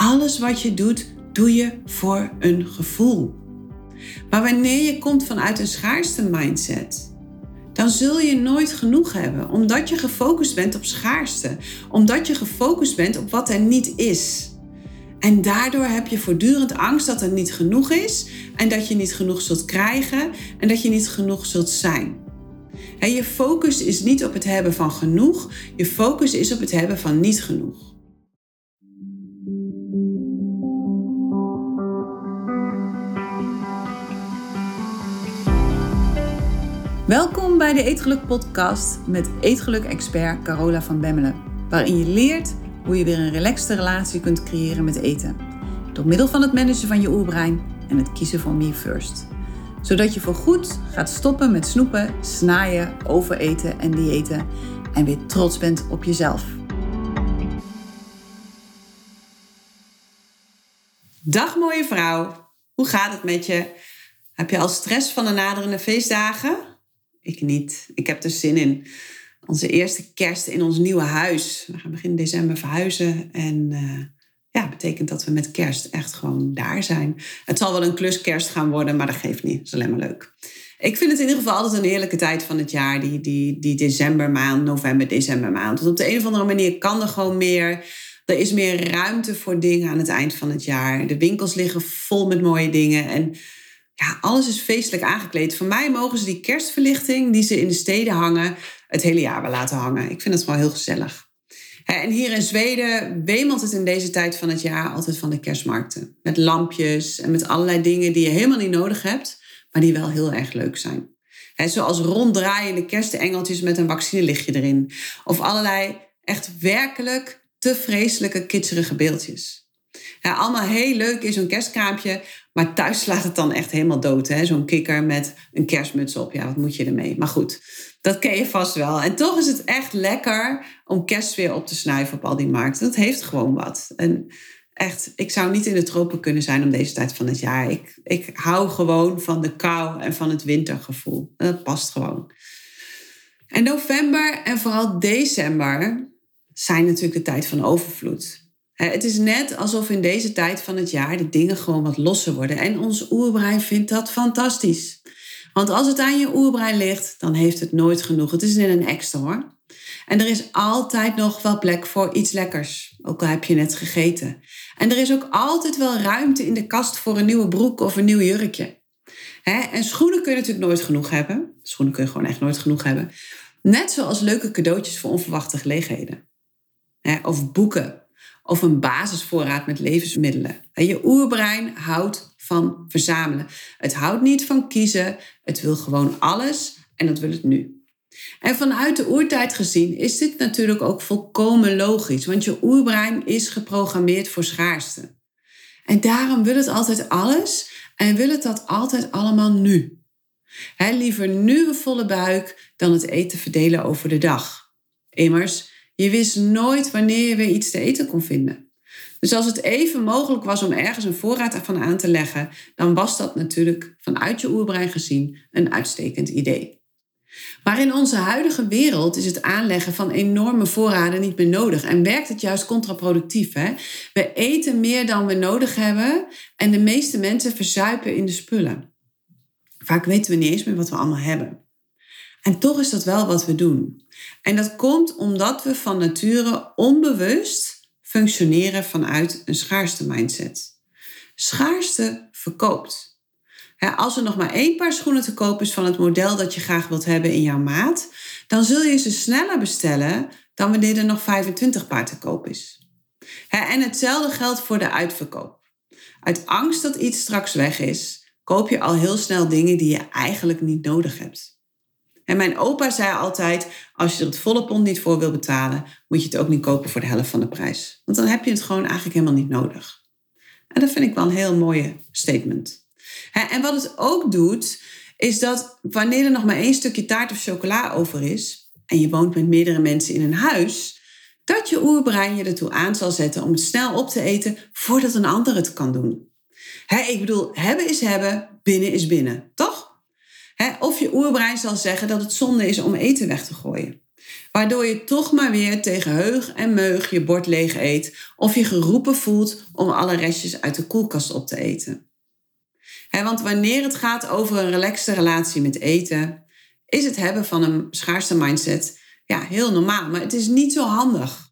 alles wat je doet, doe je voor een gevoel. Maar wanneer je komt vanuit een schaarste mindset, dan zul je nooit genoeg hebben, omdat je gefocust bent op schaarste, omdat je gefocust bent op wat er niet is. En daardoor heb je voortdurend angst dat er niet genoeg is en dat je niet genoeg zult krijgen en dat je niet genoeg zult zijn. Je focus is niet op het hebben van genoeg, je focus is op het hebben van niet genoeg. Welkom bij de Eetgeluk Podcast met Eetgeluk-expert Carola van Bemmelen, waarin je leert hoe je weer een relaxte relatie kunt creëren met eten. Door middel van het managen van je oerbrein en het kiezen van me first. Zodat je voorgoed gaat stoppen met snoepen, snaaien, overeten en diëten en weer trots bent op jezelf. Dag mooie vrouw, hoe gaat het met je? Heb je al stress van de naderende feestdagen? Ik niet. Ik heb er zin in. Onze eerste kerst in ons nieuwe huis. We gaan begin december verhuizen. En uh, ja, betekent dat we met kerst echt gewoon daar zijn. Het zal wel een kluskerst gaan worden, maar dat geeft niet. Dat is alleen maar leuk. Ik vind het in ieder geval altijd een heerlijke tijd van het jaar. Die, die, die decembermaand, november, decembermaand. Want op de een of andere manier kan er gewoon meer. Er is meer ruimte voor dingen aan het eind van het jaar. De winkels liggen vol met mooie dingen. En ja, alles is feestelijk aangekleed. Voor mij mogen ze die kerstverlichting die ze in de steden hangen, het hele jaar wel laten hangen. Ik vind het gewoon heel gezellig. En hier in Zweden wemelt het in deze tijd van het jaar altijd van de kerstmarkten. Met lampjes en met allerlei dingen die je helemaal niet nodig hebt, maar die wel heel erg leuk zijn. zoals ronddraaiende kerstengeltjes met een vaccinelichtje erin. Of allerlei echt werkelijk te vreselijke kitscherige beeldjes. Ja, allemaal heel leuk in zo'n kerstkraampje, maar thuis slaat het dan echt helemaal dood. Zo'n kikker met een kerstmuts op. Ja, wat moet je ermee? Maar goed, dat ken je vast wel. En toch is het echt lekker om kerst weer op te snuiven op al die markten. Dat heeft gewoon wat. En echt, ik zou niet in de tropen kunnen zijn om deze tijd van het jaar. Ik, ik hou gewoon van de kou en van het wintergevoel. En dat past gewoon. En november en vooral december zijn natuurlijk de tijd van overvloed. Het is net alsof in deze tijd van het jaar de dingen gewoon wat losser worden. En ons oerbrein vindt dat fantastisch. Want als het aan je oerbrein ligt, dan heeft het nooit genoeg. Het is net een extra hoor. En er is altijd nog wel plek voor iets lekkers, ook al heb je net gegeten. En er is ook altijd wel ruimte in de kast voor een nieuwe broek of een nieuw jurkje. En schoenen kun je natuurlijk nooit genoeg hebben. Schoenen kun je gewoon echt nooit genoeg hebben. Net zoals leuke cadeautjes voor onverwachte gelegenheden. Of boeken of een basisvoorraad met levensmiddelen. En je oerbrein houdt van verzamelen. Het houdt niet van kiezen. Het wil gewoon alles en dat wil het nu. En vanuit de oertijd gezien is dit natuurlijk ook volkomen logisch, want je oerbrein is geprogrammeerd voor schaarste. En daarom wil het altijd alles en wil het dat altijd allemaal nu. liever nu een volle buik dan het eten verdelen over de dag. Immers, je wist nooit wanneer je weer iets te eten kon vinden. Dus als het even mogelijk was om ergens een voorraad ervan aan te leggen, dan was dat natuurlijk vanuit je oerbrein gezien een uitstekend idee. Maar in onze huidige wereld is het aanleggen van enorme voorraden niet meer nodig en werkt het juist contraproductief. Hè? We eten meer dan we nodig hebben en de meeste mensen verzuipen in de spullen. Vaak weten we niet eens meer wat we allemaal hebben. En toch is dat wel wat we doen. En dat komt omdat we van nature onbewust functioneren vanuit een schaarste mindset. Schaarste verkoopt. als er nog maar één paar schoenen te koop is van het model dat je graag wilt hebben in jouw maat, dan zul je ze sneller bestellen dan wanneer er nog 25 paar te koop is. En hetzelfde geldt voor de uitverkoop. Uit angst dat iets straks weg is, koop je al heel snel dingen die je eigenlijk niet nodig hebt. En mijn opa zei altijd: als je er het volle pond niet voor wil betalen, moet je het ook niet kopen voor de helft van de prijs. Want dan heb je het gewoon eigenlijk helemaal niet nodig. En dat vind ik wel een heel mooie statement. En wat het ook doet, is dat wanneer er nog maar één stukje taart of chocola over is, en je woont met meerdere mensen in een huis, dat je oerbrein je ertoe aan zal zetten om het snel op te eten voordat een ander het kan doen. ik bedoel, hebben is hebben, binnen is binnen, toch? of je oerbrein zal zeggen dat het zonde is om eten weg te gooien. Waardoor je toch maar weer tegen heug en meug je bord leeg eet of je geroepen voelt om alle restjes uit de koelkast op te eten. want wanneer het gaat over een relaxte relatie met eten, is het hebben van een schaarste mindset ja, heel normaal, maar het is niet zo handig.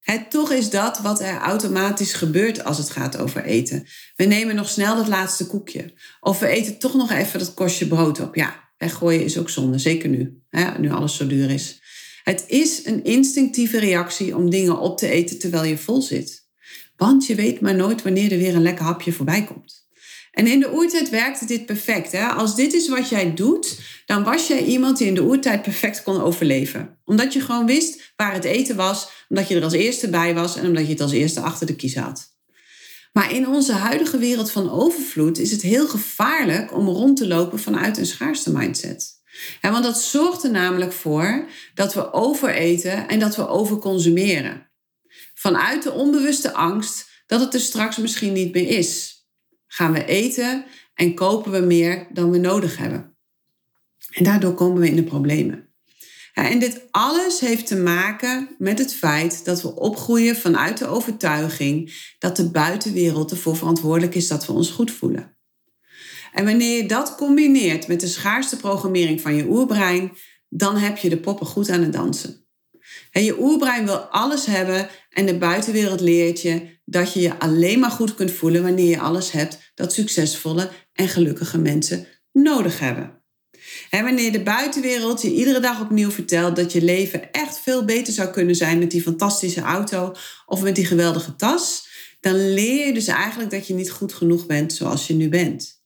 Het toch is dat wat er automatisch gebeurt als het gaat over eten. We nemen nog snel dat laatste koekje. Of we eten toch nog even dat korstje brood op. Ja, weggooien is ook zonde, zeker nu. Hè, nu alles zo duur is. Het is een instinctieve reactie om dingen op te eten terwijl je vol zit. Want je weet maar nooit wanneer er weer een lekker hapje voorbij komt. En in de oertijd werkte dit perfect. Hè? Als dit is wat jij doet, dan was jij iemand die in de oertijd perfect kon overleven. Omdat je gewoon wist waar het eten was, omdat je er als eerste bij was en omdat je het als eerste achter de kies had. Maar in onze huidige wereld van overvloed is het heel gevaarlijk om rond te lopen vanuit een schaarste mindset. want dat zorgt er namelijk voor dat we overeten en dat we overconsumeren. Vanuit de onbewuste angst dat het er straks misschien niet meer is gaan we eten en kopen we meer dan we nodig hebben. En daardoor komen we in de problemen. En dit alles heeft te maken met het feit dat we opgroeien vanuit de overtuiging dat de buitenwereld ervoor verantwoordelijk is dat we ons goed voelen. En wanneer je dat combineert met de schaarste programmering van je oerbrein, dan heb je de poppen goed aan het dansen. En je oerbrein wil alles hebben en de buitenwereld leert je dat je je alleen maar goed kunt voelen wanneer je alles hebt dat succesvolle en gelukkige mensen nodig hebben. En wanneer de buitenwereld je iedere dag opnieuw vertelt dat je leven echt veel beter zou kunnen zijn met die fantastische auto of met die geweldige tas, dan leer je dus eigenlijk dat je niet goed genoeg bent zoals je nu bent.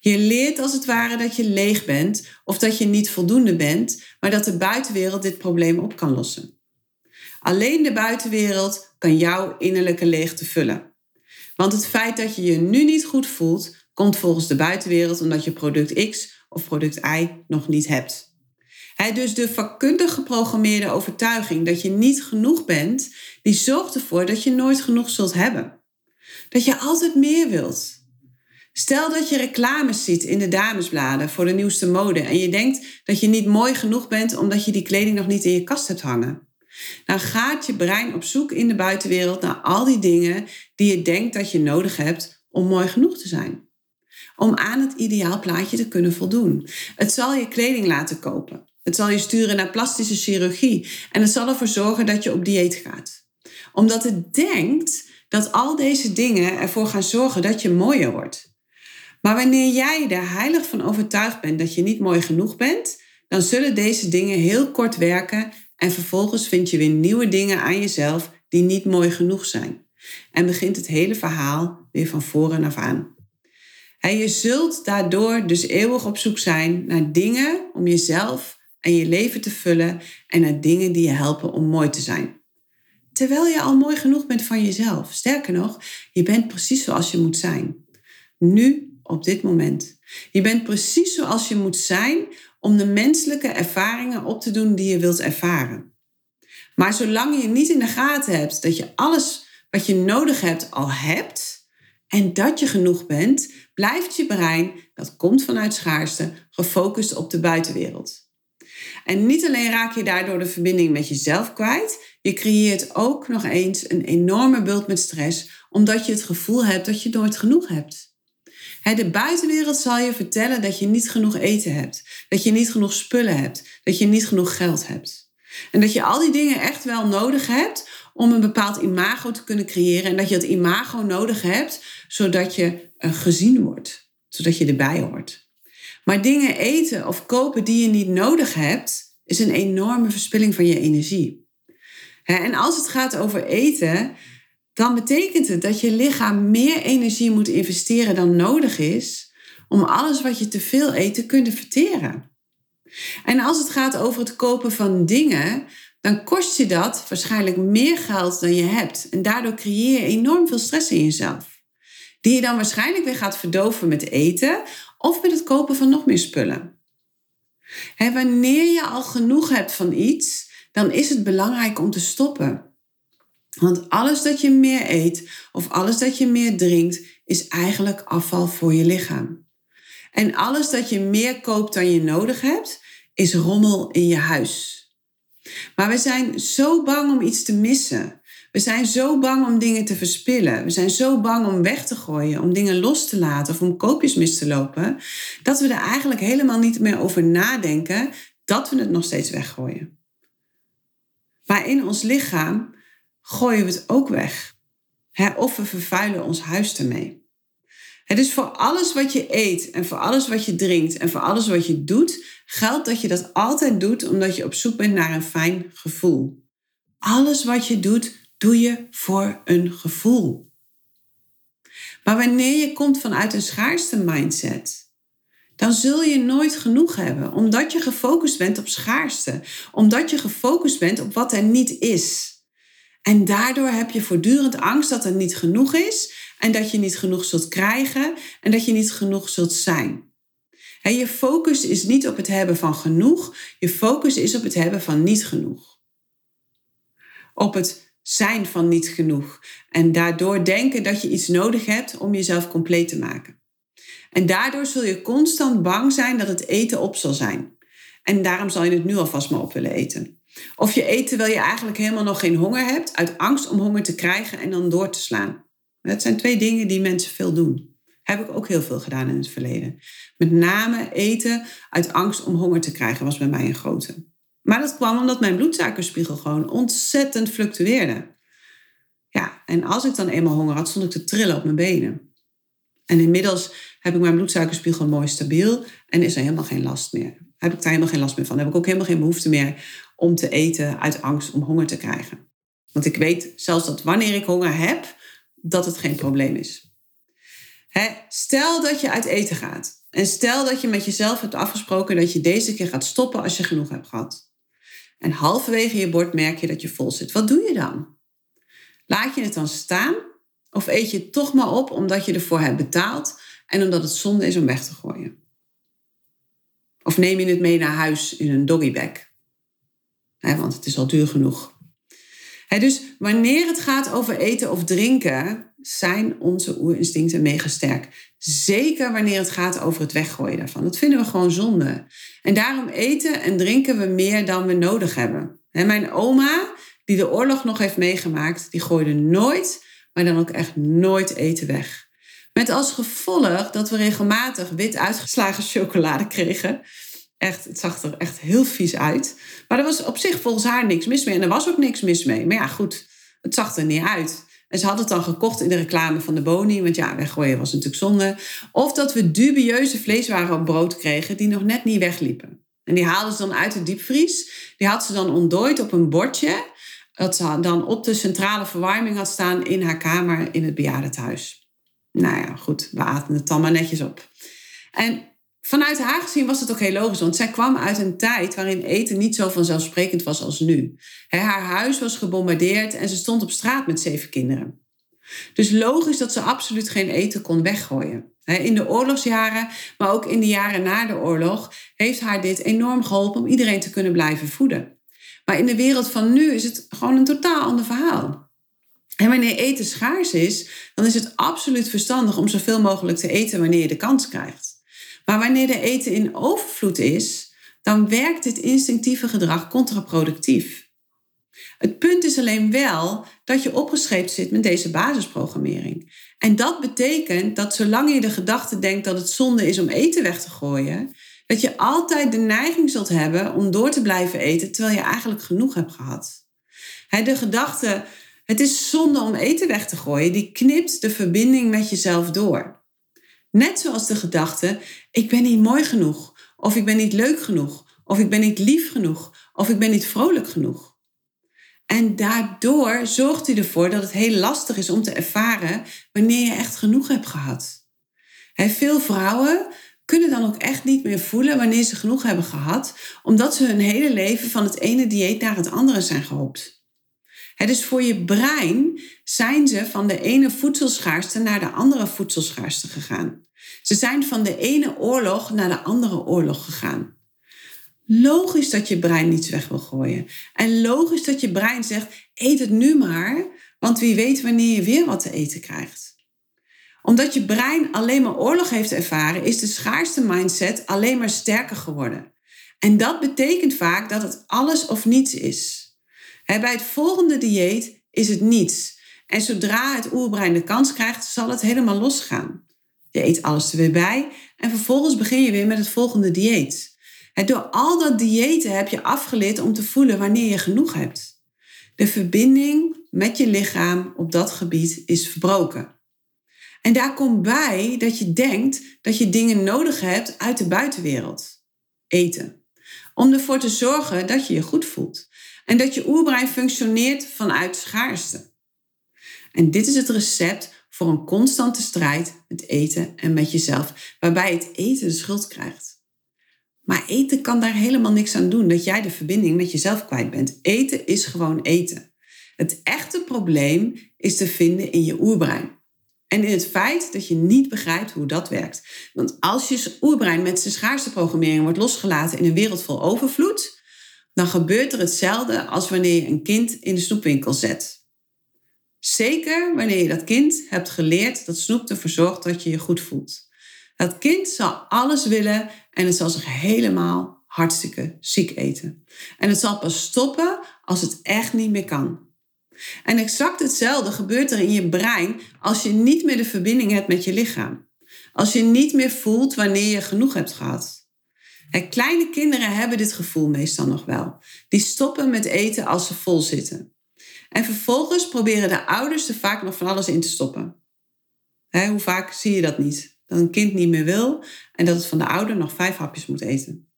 Je leert als het ware dat je leeg bent of dat je niet voldoende bent, maar dat de buitenwereld dit probleem op kan lossen. Alleen de buitenwereld kan jouw innerlijke leegte vullen. Want het feit dat je je nu niet goed voelt, komt volgens de buitenwereld omdat je product X of product Y nog niet hebt. dus de vakkundig geprogrammeerde overtuiging dat je niet genoeg bent, die zorgt ervoor dat je nooit genoeg zult hebben. Dat je altijd meer wilt. Stel dat je reclames ziet in de damesbladen voor de nieuwste mode en je denkt dat je niet mooi genoeg bent omdat je die kleding nog niet in je kast hebt hangen. Dan gaat je brein op zoek in de buitenwereld naar al die dingen die je denkt dat je nodig hebt om mooi genoeg te zijn. Om aan het ideaalplaatje te kunnen voldoen. Het zal je kleding laten kopen. Het zal je sturen naar plastische chirurgie. En het zal ervoor zorgen dat je op dieet gaat. Omdat het denkt dat al deze dingen ervoor gaan zorgen dat je mooier wordt. Maar wanneer jij er heilig van overtuigd bent dat je niet mooi genoeg bent, dan zullen deze dingen heel kort werken en vervolgens vind je weer nieuwe dingen aan jezelf die niet mooi genoeg zijn. En begint het hele verhaal weer van voren af aan. En je zult daardoor dus eeuwig op zoek zijn naar dingen om jezelf en je leven te vullen en naar dingen die je helpen om mooi te zijn. Terwijl je al mooi genoeg bent van jezelf. Sterker nog, je bent precies zoals je moet zijn. Nu op dit moment. Je bent precies zoals je moet zijn om de menselijke ervaringen op te doen die je wilt ervaren. Maar zolang je niet in de gaten hebt dat je alles wat je nodig hebt al hebt en dat je genoeg bent, blijft je brein, dat komt vanuit schaarste, gefocust op de buitenwereld. En niet alleen raak je daardoor de verbinding met jezelf kwijt, je creëert ook nog eens een enorme bult met stress, omdat je het gevoel hebt dat je nooit genoeg hebt. De buitenwereld zal je vertellen dat je niet genoeg eten hebt, dat je niet genoeg spullen hebt, dat je niet genoeg geld hebt. En dat je al die dingen echt wel nodig hebt om een bepaald imago te kunnen creëren. En dat je dat imago nodig hebt zodat je eh, gezien wordt, zodat je erbij hoort. Maar dingen eten of kopen die je niet nodig hebt, is een enorme verspilling van je energie. En als het gaat over eten, dan betekent het dat je lichaam meer energie moet investeren dan nodig is om alles wat je te veel eet te kunnen verteren. En als het gaat over het kopen van dingen, dan kost je dat waarschijnlijk meer geld dan je hebt. En daardoor creëer je enorm veel stress in jezelf. Die je dan waarschijnlijk weer gaat verdoven met eten of met het kopen van nog meer spullen. En wanneer je al genoeg hebt van iets, dan is het belangrijk om te stoppen. Want alles dat je meer eet of alles dat je meer drinkt, is eigenlijk afval voor je lichaam. En alles dat je meer koopt dan je nodig hebt, is rommel in je huis. Maar we zijn zo bang om iets te missen. We zijn zo bang om dingen te verspillen. We zijn zo bang om weg te gooien, om dingen los te laten of om koopjes mis te lopen, dat we er eigenlijk helemaal niet meer over nadenken dat we het nog steeds weggooien. Maar in ons lichaam gooien we het ook weg. of we vervuilen ons huis ermee. Dus voor alles wat je eet en voor alles wat je drinkt en voor alles wat je doet, geldt dat je dat altijd doet omdat je op zoek bent naar een fijn gevoel. Alles wat je doet, doe je voor een gevoel. Maar wanneer je komt vanuit een schaarste mindset, dan zul je nooit genoeg hebben, omdat je gefocust bent op schaarste, omdat je gefocust bent op wat er niet is. En daardoor heb je voortdurend angst dat er niet genoeg is en dat je niet genoeg zult krijgen en dat je niet genoeg zult zijn. Je focus is niet op het hebben van genoeg, je focus is op het hebben van niet genoeg. Op het zijn van niet genoeg. En daardoor denken dat je iets nodig hebt om jezelf compleet te maken. En daardoor zul je constant bang zijn dat het eten op zal zijn. En daarom zal je het nu alvast maar op willen eten. Of je eet terwijl je eigenlijk helemaal nog geen honger hebt, uit angst om honger te krijgen en dan door te slaan. Dat zijn twee dingen die mensen veel doen. Heb ik ook heel veel gedaan in het verleden. Met name eten uit angst om honger te krijgen was bij mij een grote. Maar dat kwam omdat mijn bloedsuikerspiegel gewoon ontzettend fluctueerde. Ja, en als ik dan eenmaal honger had, stond ik te trillen op mijn benen. En inmiddels heb ik mijn bloedsuikerspiegel mooi stabiel en is er helemaal geen last meer. Heb ik daar helemaal geen last meer van. Heb ik ook helemaal geen behoefte meer om te eten uit angst om honger te krijgen. Want ik weet zelfs dat wanneer ik honger heb, dat het geen probleem is. stel dat je uit eten gaat. En stel dat je met jezelf hebt afgesproken dat je deze keer gaat stoppen als je genoeg hebt gehad. En halverwege je bord merk je dat je vol zit. Wat doe je dan? Laat je het dan staan? Of eet je het toch maar op omdat je ervoor hebt betaald en omdat het zonde is om weg te gooien? Of neem je het mee naar huis in een doggybag? want het is al duur genoeg. Dus wanneer het gaat over eten of drinken, zijn onze oerinstincten mega sterk. Zeker wanneer het gaat over het weggooien daarvan. Dat vinden we gewoon zonde. En daarom eten en drinken we meer dan we nodig hebben. mijn oma, die de oorlog nog heeft meegemaakt, die gooide nooit, maar dan ook echt nooit eten weg. Met als gevolg dat we regelmatig wit uitgeslagen chocolade kregen. Echt, het zag er echt heel vies uit. Maar er was op zich volgens haar niks mis mee. En er was ook niks mis mee. Maar ja, goed, het zag er niet uit. En ze had het dan gekocht in de reclame van de Boni. Want ja, weggooien was natuurlijk zonde. Of dat we dubieuze vleeswaren op brood kregen die nog net niet wegliepen. En die haalden ze dan uit de diepvries. Die had ze dan ontdooid op een bordje. Dat ze dan op de centrale verwarming had staan in haar kamer in het bejaardentehuis. Nou ja, goed, we aten het dan maar netjes op. En vanuit haar gezien was het ook heel logisch, want zij kwam uit een tijd waarin eten niet zo vanzelfsprekend was als nu. haar huis was gebombardeerd en ze stond op straat met zeven kinderen. Dus logisch dat ze absoluut geen eten kon weggooien. In de oorlogsjaren, maar ook in de jaren na de oorlog, heeft haar dit enorm geholpen om iedereen te kunnen blijven voeden. Maar in de wereld van nu is het gewoon een totaal ander verhaal. En wanneer eten schaars is, dan is het absoluut verstandig om zoveel mogelijk te eten wanneer je de kans krijgt. Maar wanneer de eten in overvloed is, dan werkt dit instinctieve gedrag contraproductief. Het punt is alleen wel dat je opgescheept zit met deze basisprogrammering. En dat betekent dat zolang je de gedachte denkt dat het zonde is om eten weg te gooien, dat je altijd de neiging zult hebben om door te blijven eten terwijl je eigenlijk genoeg hebt gehad. De gedachte, het is zonde om eten weg te gooien, die knipt de verbinding met jezelf door. Net zoals de gedachte, ik ben niet mooi genoeg, of ik ben niet leuk genoeg, of ik ben niet lief genoeg, of ik ben niet vrolijk genoeg. En daardoor zorgt hij ervoor dat het heel lastig is om te ervaren wanneer je echt genoeg hebt gehad. veel vrouwen kunnen dan ook echt niet meer voelen wanneer ze genoeg hebben gehad, omdat ze hun hele leven van het ene dieet naar het andere zijn gehopt. Dus voor je brein zijn ze van de ene voedselschaarste naar de andere voedselschaarste gegaan. Ze zijn van de ene oorlog naar de andere oorlog gegaan. Logisch dat je brein niets weg wil gooien. En logisch dat je brein zegt: eet het nu maar, want wie weet wanneer je weer wat te eten krijgt. Omdat je brein alleen maar oorlog heeft ervaren, is de schaarste mindset alleen maar sterker geworden. En dat betekent vaak dat het alles of niets is. Bij het volgende dieet is het niets. En zodra het oerbrein de kans krijgt, zal het helemaal losgaan. Je eet alles er weer bij en vervolgens begin je weer met het volgende dieet. door al dat diëten heb je afgeleerd om te voelen wanneer je genoeg hebt. De verbinding met je lichaam op dat gebied is verbroken. En daar komt bij dat je denkt dat je dingen nodig hebt uit de buitenwereld. Eten. Om ervoor te zorgen dat je je goed voelt. En dat je oerbrein functioneert vanuit schaarste. En dit is het recept voor een constante strijd met eten en met jezelf, waarbij het eten de schuld krijgt. Maar eten kan daar helemaal niks aan doen dat jij de verbinding met jezelf kwijt bent. Eten is gewoon eten. Het echte probleem is te vinden in je oerbrein. En in het feit dat je niet begrijpt hoe dat werkt. Want als je oerbrein met zijn schaarste programmering wordt losgelaten in een wereld vol overvloed, dan gebeurt er hetzelfde als wanneer je een kind in de snoepwinkel zet. Zeker wanneer je dat kind hebt geleerd dat snoep ervoor zorgt dat je je goed voelt. Dat kind zal alles willen en het zal zich helemaal hartstikke ziek eten. En het zal pas stoppen als het echt niet meer kan. En exact hetzelfde gebeurt er in je brein als je niet meer de verbinding hebt met je lichaam. Als je niet meer voelt wanneer je genoeg hebt gehad. Kleine kinderen hebben dit gevoel meestal nog wel. Die stoppen met eten als ze vol zitten. En vervolgens proberen de ouders er vaak nog van alles in te stoppen. hoe vaak zie je dat niet? Dat een kind niet meer wil en dat het van de ouder nog vijf hapjes moet eten.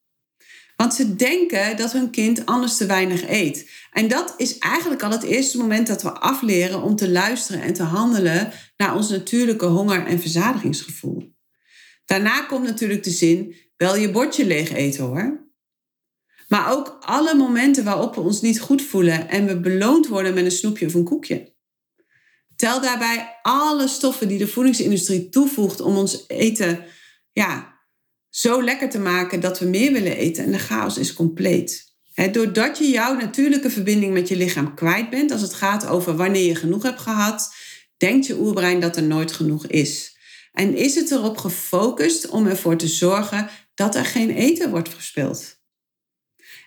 Want ze denken dat hun kind anders te weinig eet. En dat is eigenlijk al het eerste moment dat we afleren om te luisteren en te handelen naar ons natuurlijke honger- en verzadigingsgevoel. Daarna komt natuurlijk de zin: wel je bordje leeg eten hoor. Maar ook alle momenten waarop we ons niet goed voelen en we beloond worden met een snoepje of een koekje. Tel daarbij alle stoffen die de voedingsindustrie toevoegt om ons eten ja, zo lekker te maken dat we meer willen eten. En de chaos is compleet. doordat je jouw natuurlijke verbinding met je lichaam kwijt bent, als het gaat over wanneer je genoeg hebt gehad, denkt je oerbrein dat er nooit genoeg is. En is het erop gefocust om ervoor te zorgen dat er geen eten wordt verspild.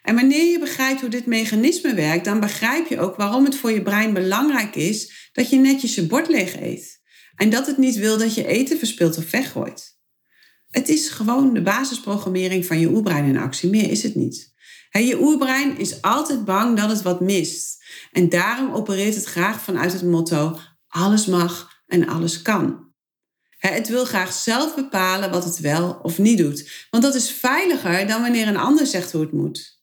En wanneer je begrijpt hoe dit mechanisme werkt, dan begrijp je ook waarom het voor je brein belangrijk is dat je netjes je bord leeg eet. En dat het niet wil dat je eten verspilt of weggooit. Het is gewoon de basisprogrammering van je oerbrein in actie. Meer is het niet. je oerbrein is altijd bang dat het wat mist. En daarom opereert het graag vanuit het motto: alles mag en alles kan. Het wil graag zelf bepalen wat het wel of niet doet. Want dat is veiliger dan wanneer een ander zegt hoe het moet.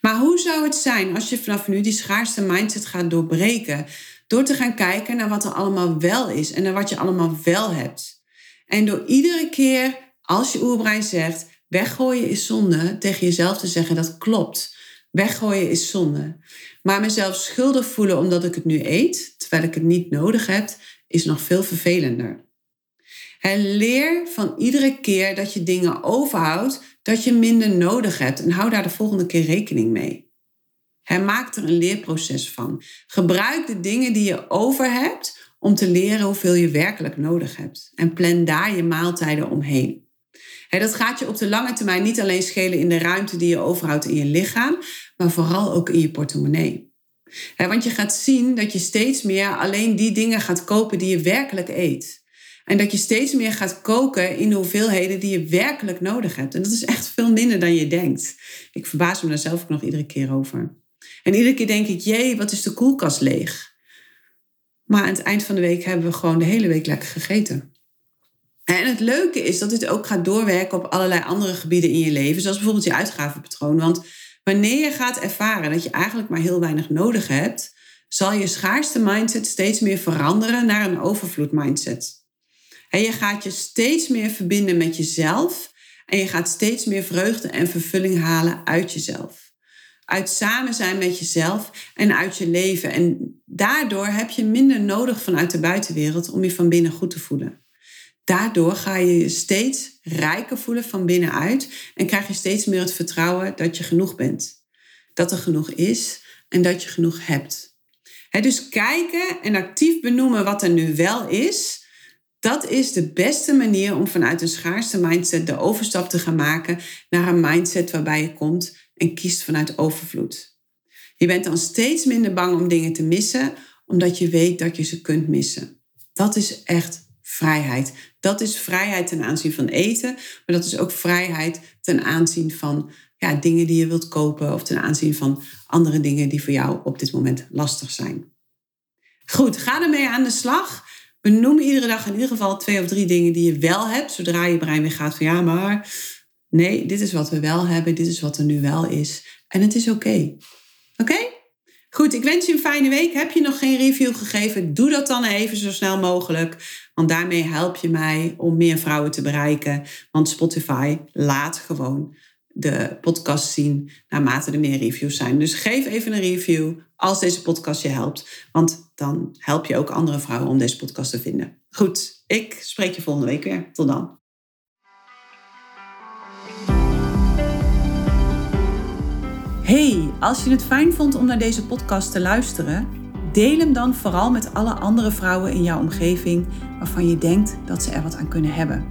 Maar hoe zou het zijn als je vanaf nu die schaarste mindset gaat doorbreken? Door te gaan kijken naar wat er allemaal wel is en naar wat je allemaal wel hebt. En door iedere keer als je oerbrein zegt, weggooien is zonde, tegen jezelf te zeggen dat klopt. Weggooien is zonde. Maar mezelf schuldig voelen omdat ik het nu eet, terwijl ik het niet nodig heb, is nog veel vervelender. En leer van iedere keer dat je dingen overhoudt, dat je minder nodig hebt en hou daar de volgende keer rekening mee. Hij maakt er een leerproces van. Gebruik de dingen die je over hebt om te leren hoeveel je werkelijk nodig hebt. En plan daar je maaltijden omheen. dat gaat je op de lange termijn niet alleen schelen in de ruimte die je overhoudt in je lichaam, maar vooral ook in je portemonnee. want je gaat zien dat je steeds meer alleen die dingen gaat kopen die je werkelijk eet. En dat je steeds meer gaat koken in de hoeveelheden die je werkelijk nodig hebt. En dat is echt veel minder dan je denkt. Ik verbaas me daar zelf ook nog iedere keer over. En iedere keer denk ik, jee, wat is de koelkast leeg? Maar aan het eind van de week hebben we gewoon de hele week lekker gegeten. En het leuke is dat dit ook gaat doorwerken op allerlei andere gebieden in je leven, zoals bijvoorbeeld je uitgavenpatroon. Want wanneer je gaat ervaren dat je eigenlijk maar heel weinig nodig hebt, zal je schaarste mindset steeds meer veranderen naar een overvloed mindset. En je gaat je steeds meer verbinden met jezelf en je gaat steeds meer vreugde en vervulling halen uit jezelf. Uit samen zijn met jezelf en uit je leven. En daardoor heb je minder nodig vanuit de buitenwereld om je van binnen goed te voelen. Daardoor ga je je steeds rijker voelen van binnenuit en krijg je steeds meer het vertrouwen dat je genoeg bent. Dat er genoeg is en dat je genoeg hebt. dus kijken en actief benoemen wat er nu wel is, Dat is de beste manier om vanuit een schaarste mindset de overstap te gaan maken naar een mindset waarbij je komt en kiest vanuit overvloed. Je bent dan steeds minder bang om dingen te missen, omdat je weet dat je ze kunt missen. Dat is echt vrijheid. Dat is vrijheid ten aanzien van eten, maar dat is ook vrijheid ten aanzien van ja, dingen die je wilt kopen of ten aanzien van andere dingen die voor jou op dit moment lastig zijn. Goed, ga ermee aan de slag. Benoem iedere dag in ieder geval twee of drie dingen die je wel hebt, zodra je brein weer gaat van ja, maar nee, dit is wat we wel hebben, dit is wat er nu wel is. En het is oké. Oké? Goed, ik wens je een fijne week. Heb je nog geen review gegeven? Doe dat dan even zo snel mogelijk. Want daarmee help je mij om meer vrouwen te bereiken. Want Spotify laat gewoon de podcast zien naarmate er meer reviews zijn. Dus geef even een review als deze podcast je helpt. Want dan help je ook andere vrouwen om deze podcast te vinden. Goed, ik spreek je volgende week weer. Tot dan. Hey, als je het fijn vond om naar deze podcast te luisteren, deel hem dan vooral met alle andere vrouwen in jouw omgeving waarvan je denkt dat ze er wat aan kunnen hebben.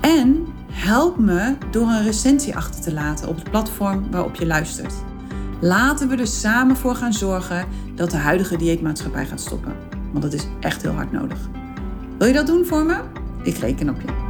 En help me door een recensie achter te laten op het platform waarop je luistert. Laten we er samen voor gaan zorgen dat de huidige dieetmaatschappij gaat stoppen. Want dat is echt heel hard nodig. Wil je dat doen voor me? Ik reken op je.